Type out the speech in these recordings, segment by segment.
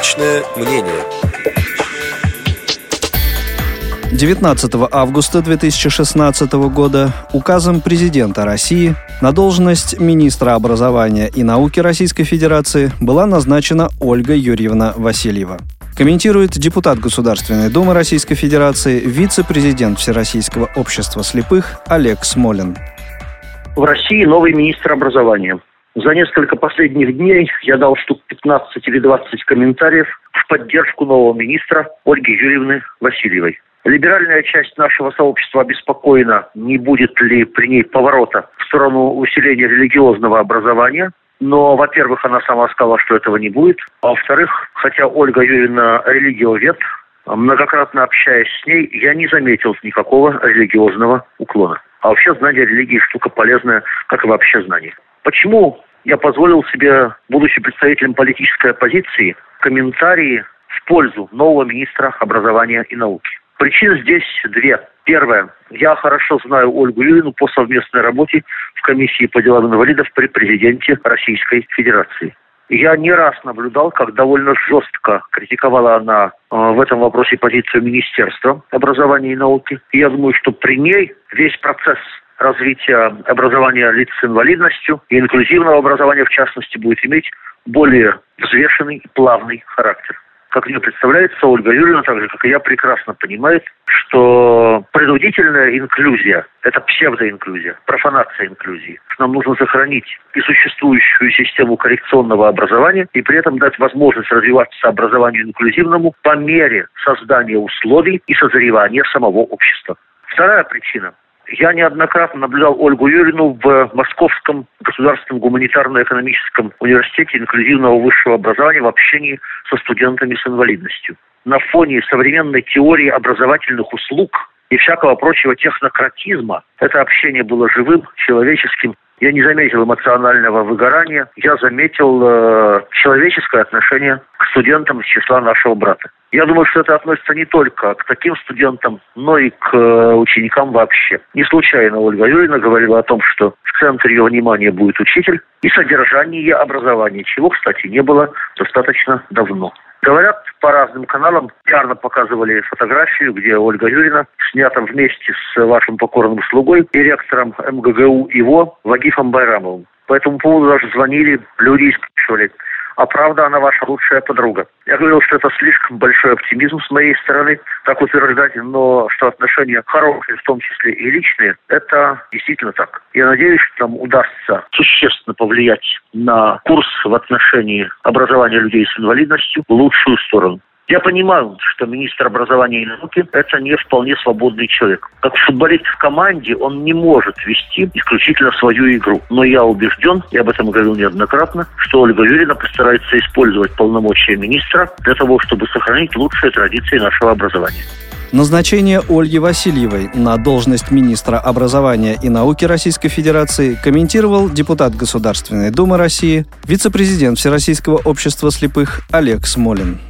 Личное мнение. 19 августа 2016 года указом президента России на должность министра образования и науки Российской Федерации была назначена Ольга Юрьевна Васильева. Комментирует депутат Государственной Думы Российской Федерации, вице-президент Всероссийского общества слепых Олег Смолин. В России новый министр образования. За несколько последних дней я дал штук 15 или 20 комментариев в поддержку нового министра Ольги Юрьевны Васильевой. Либеральная часть нашего сообщества обеспокоена, не будет ли при ней поворота в сторону усиления религиозного образования. Но, во-первых, она сама сказала, что этого не будет. А во-вторых, хотя Ольга Юрьевна религиовед, многократно общаясь с ней, я не заметил никакого религиозного уклона. А вообще знание религии штука полезная, как и вообще знание. Почему я позволил себе, будучи представителем политической оппозиции, комментарии в пользу нового министра образования и науки? Причин здесь две. Первое. Я хорошо знаю Ольгу Юрину по совместной работе в комиссии по делам инвалидов при президенте Российской Федерации. Я не раз наблюдал, как довольно жестко критиковала она э, в этом вопросе позицию Министерства образования и науки. И я думаю, что при ней весь процесс развития образования лиц с инвалидностью и инклюзивного образования, в частности, будет иметь более взвешенный и плавный характер как мне представляется, Ольга Юрьевна, так же, как и я, прекрасно понимает, что принудительная инклюзия – это псевдоинклюзия, профанация инклюзии. Нам нужно сохранить и существующую систему коррекционного образования и при этом дать возможность развиваться образованию инклюзивному по мере создания условий и созревания самого общества. Вторая причина я неоднократно наблюдал Ольгу Юрину в Московском государственном гуманитарно-экономическом университете инклюзивного высшего образования в общении со студентами с инвалидностью. На фоне современной теории образовательных услуг и всякого прочего технократизма это общение было живым, человеческим. Я не заметил эмоционального выгорания, я заметил э, человеческое отношение к студентам из числа нашего брата. Я думаю, что это относится не только к таким студентам, но и к э, ученикам вообще. Не случайно Ольга Юрьевна говорила о том, что в центре ее внимания будет учитель и содержание образования, чего, кстати, не было достаточно давно. Говорят, по разным каналам пиарно показывали фотографию, где Ольга Юрьевна снята вместе с вашим покорным слугой и ректором МГГУ ИВО Вагифом Байрамовым. По этому поводу даже звонили люди и спрашивали, а правда она ваша лучшая подруга. Я говорил, что это слишком большой оптимизм с моей стороны, так утверждать, но что отношения хорошие, в том числе и личные, это действительно так. Я надеюсь, что нам удастся существенно повлиять на курс в отношении образования людей с инвалидностью в лучшую сторону. Я понимаю, что министр образования и науки – это не вполне свободный человек. Как футболист в команде он не может вести исключительно свою игру. Но я убежден, я об этом говорил неоднократно, что Ольга Юрьевна постарается использовать полномочия министра для того, чтобы сохранить лучшие традиции нашего образования. Назначение Ольги Васильевой на должность министра образования и науки Российской Федерации комментировал депутат Государственной Думы России, вице-президент Всероссийского общества слепых Олег Смолин.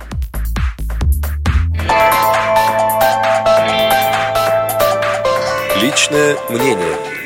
Личное мнение.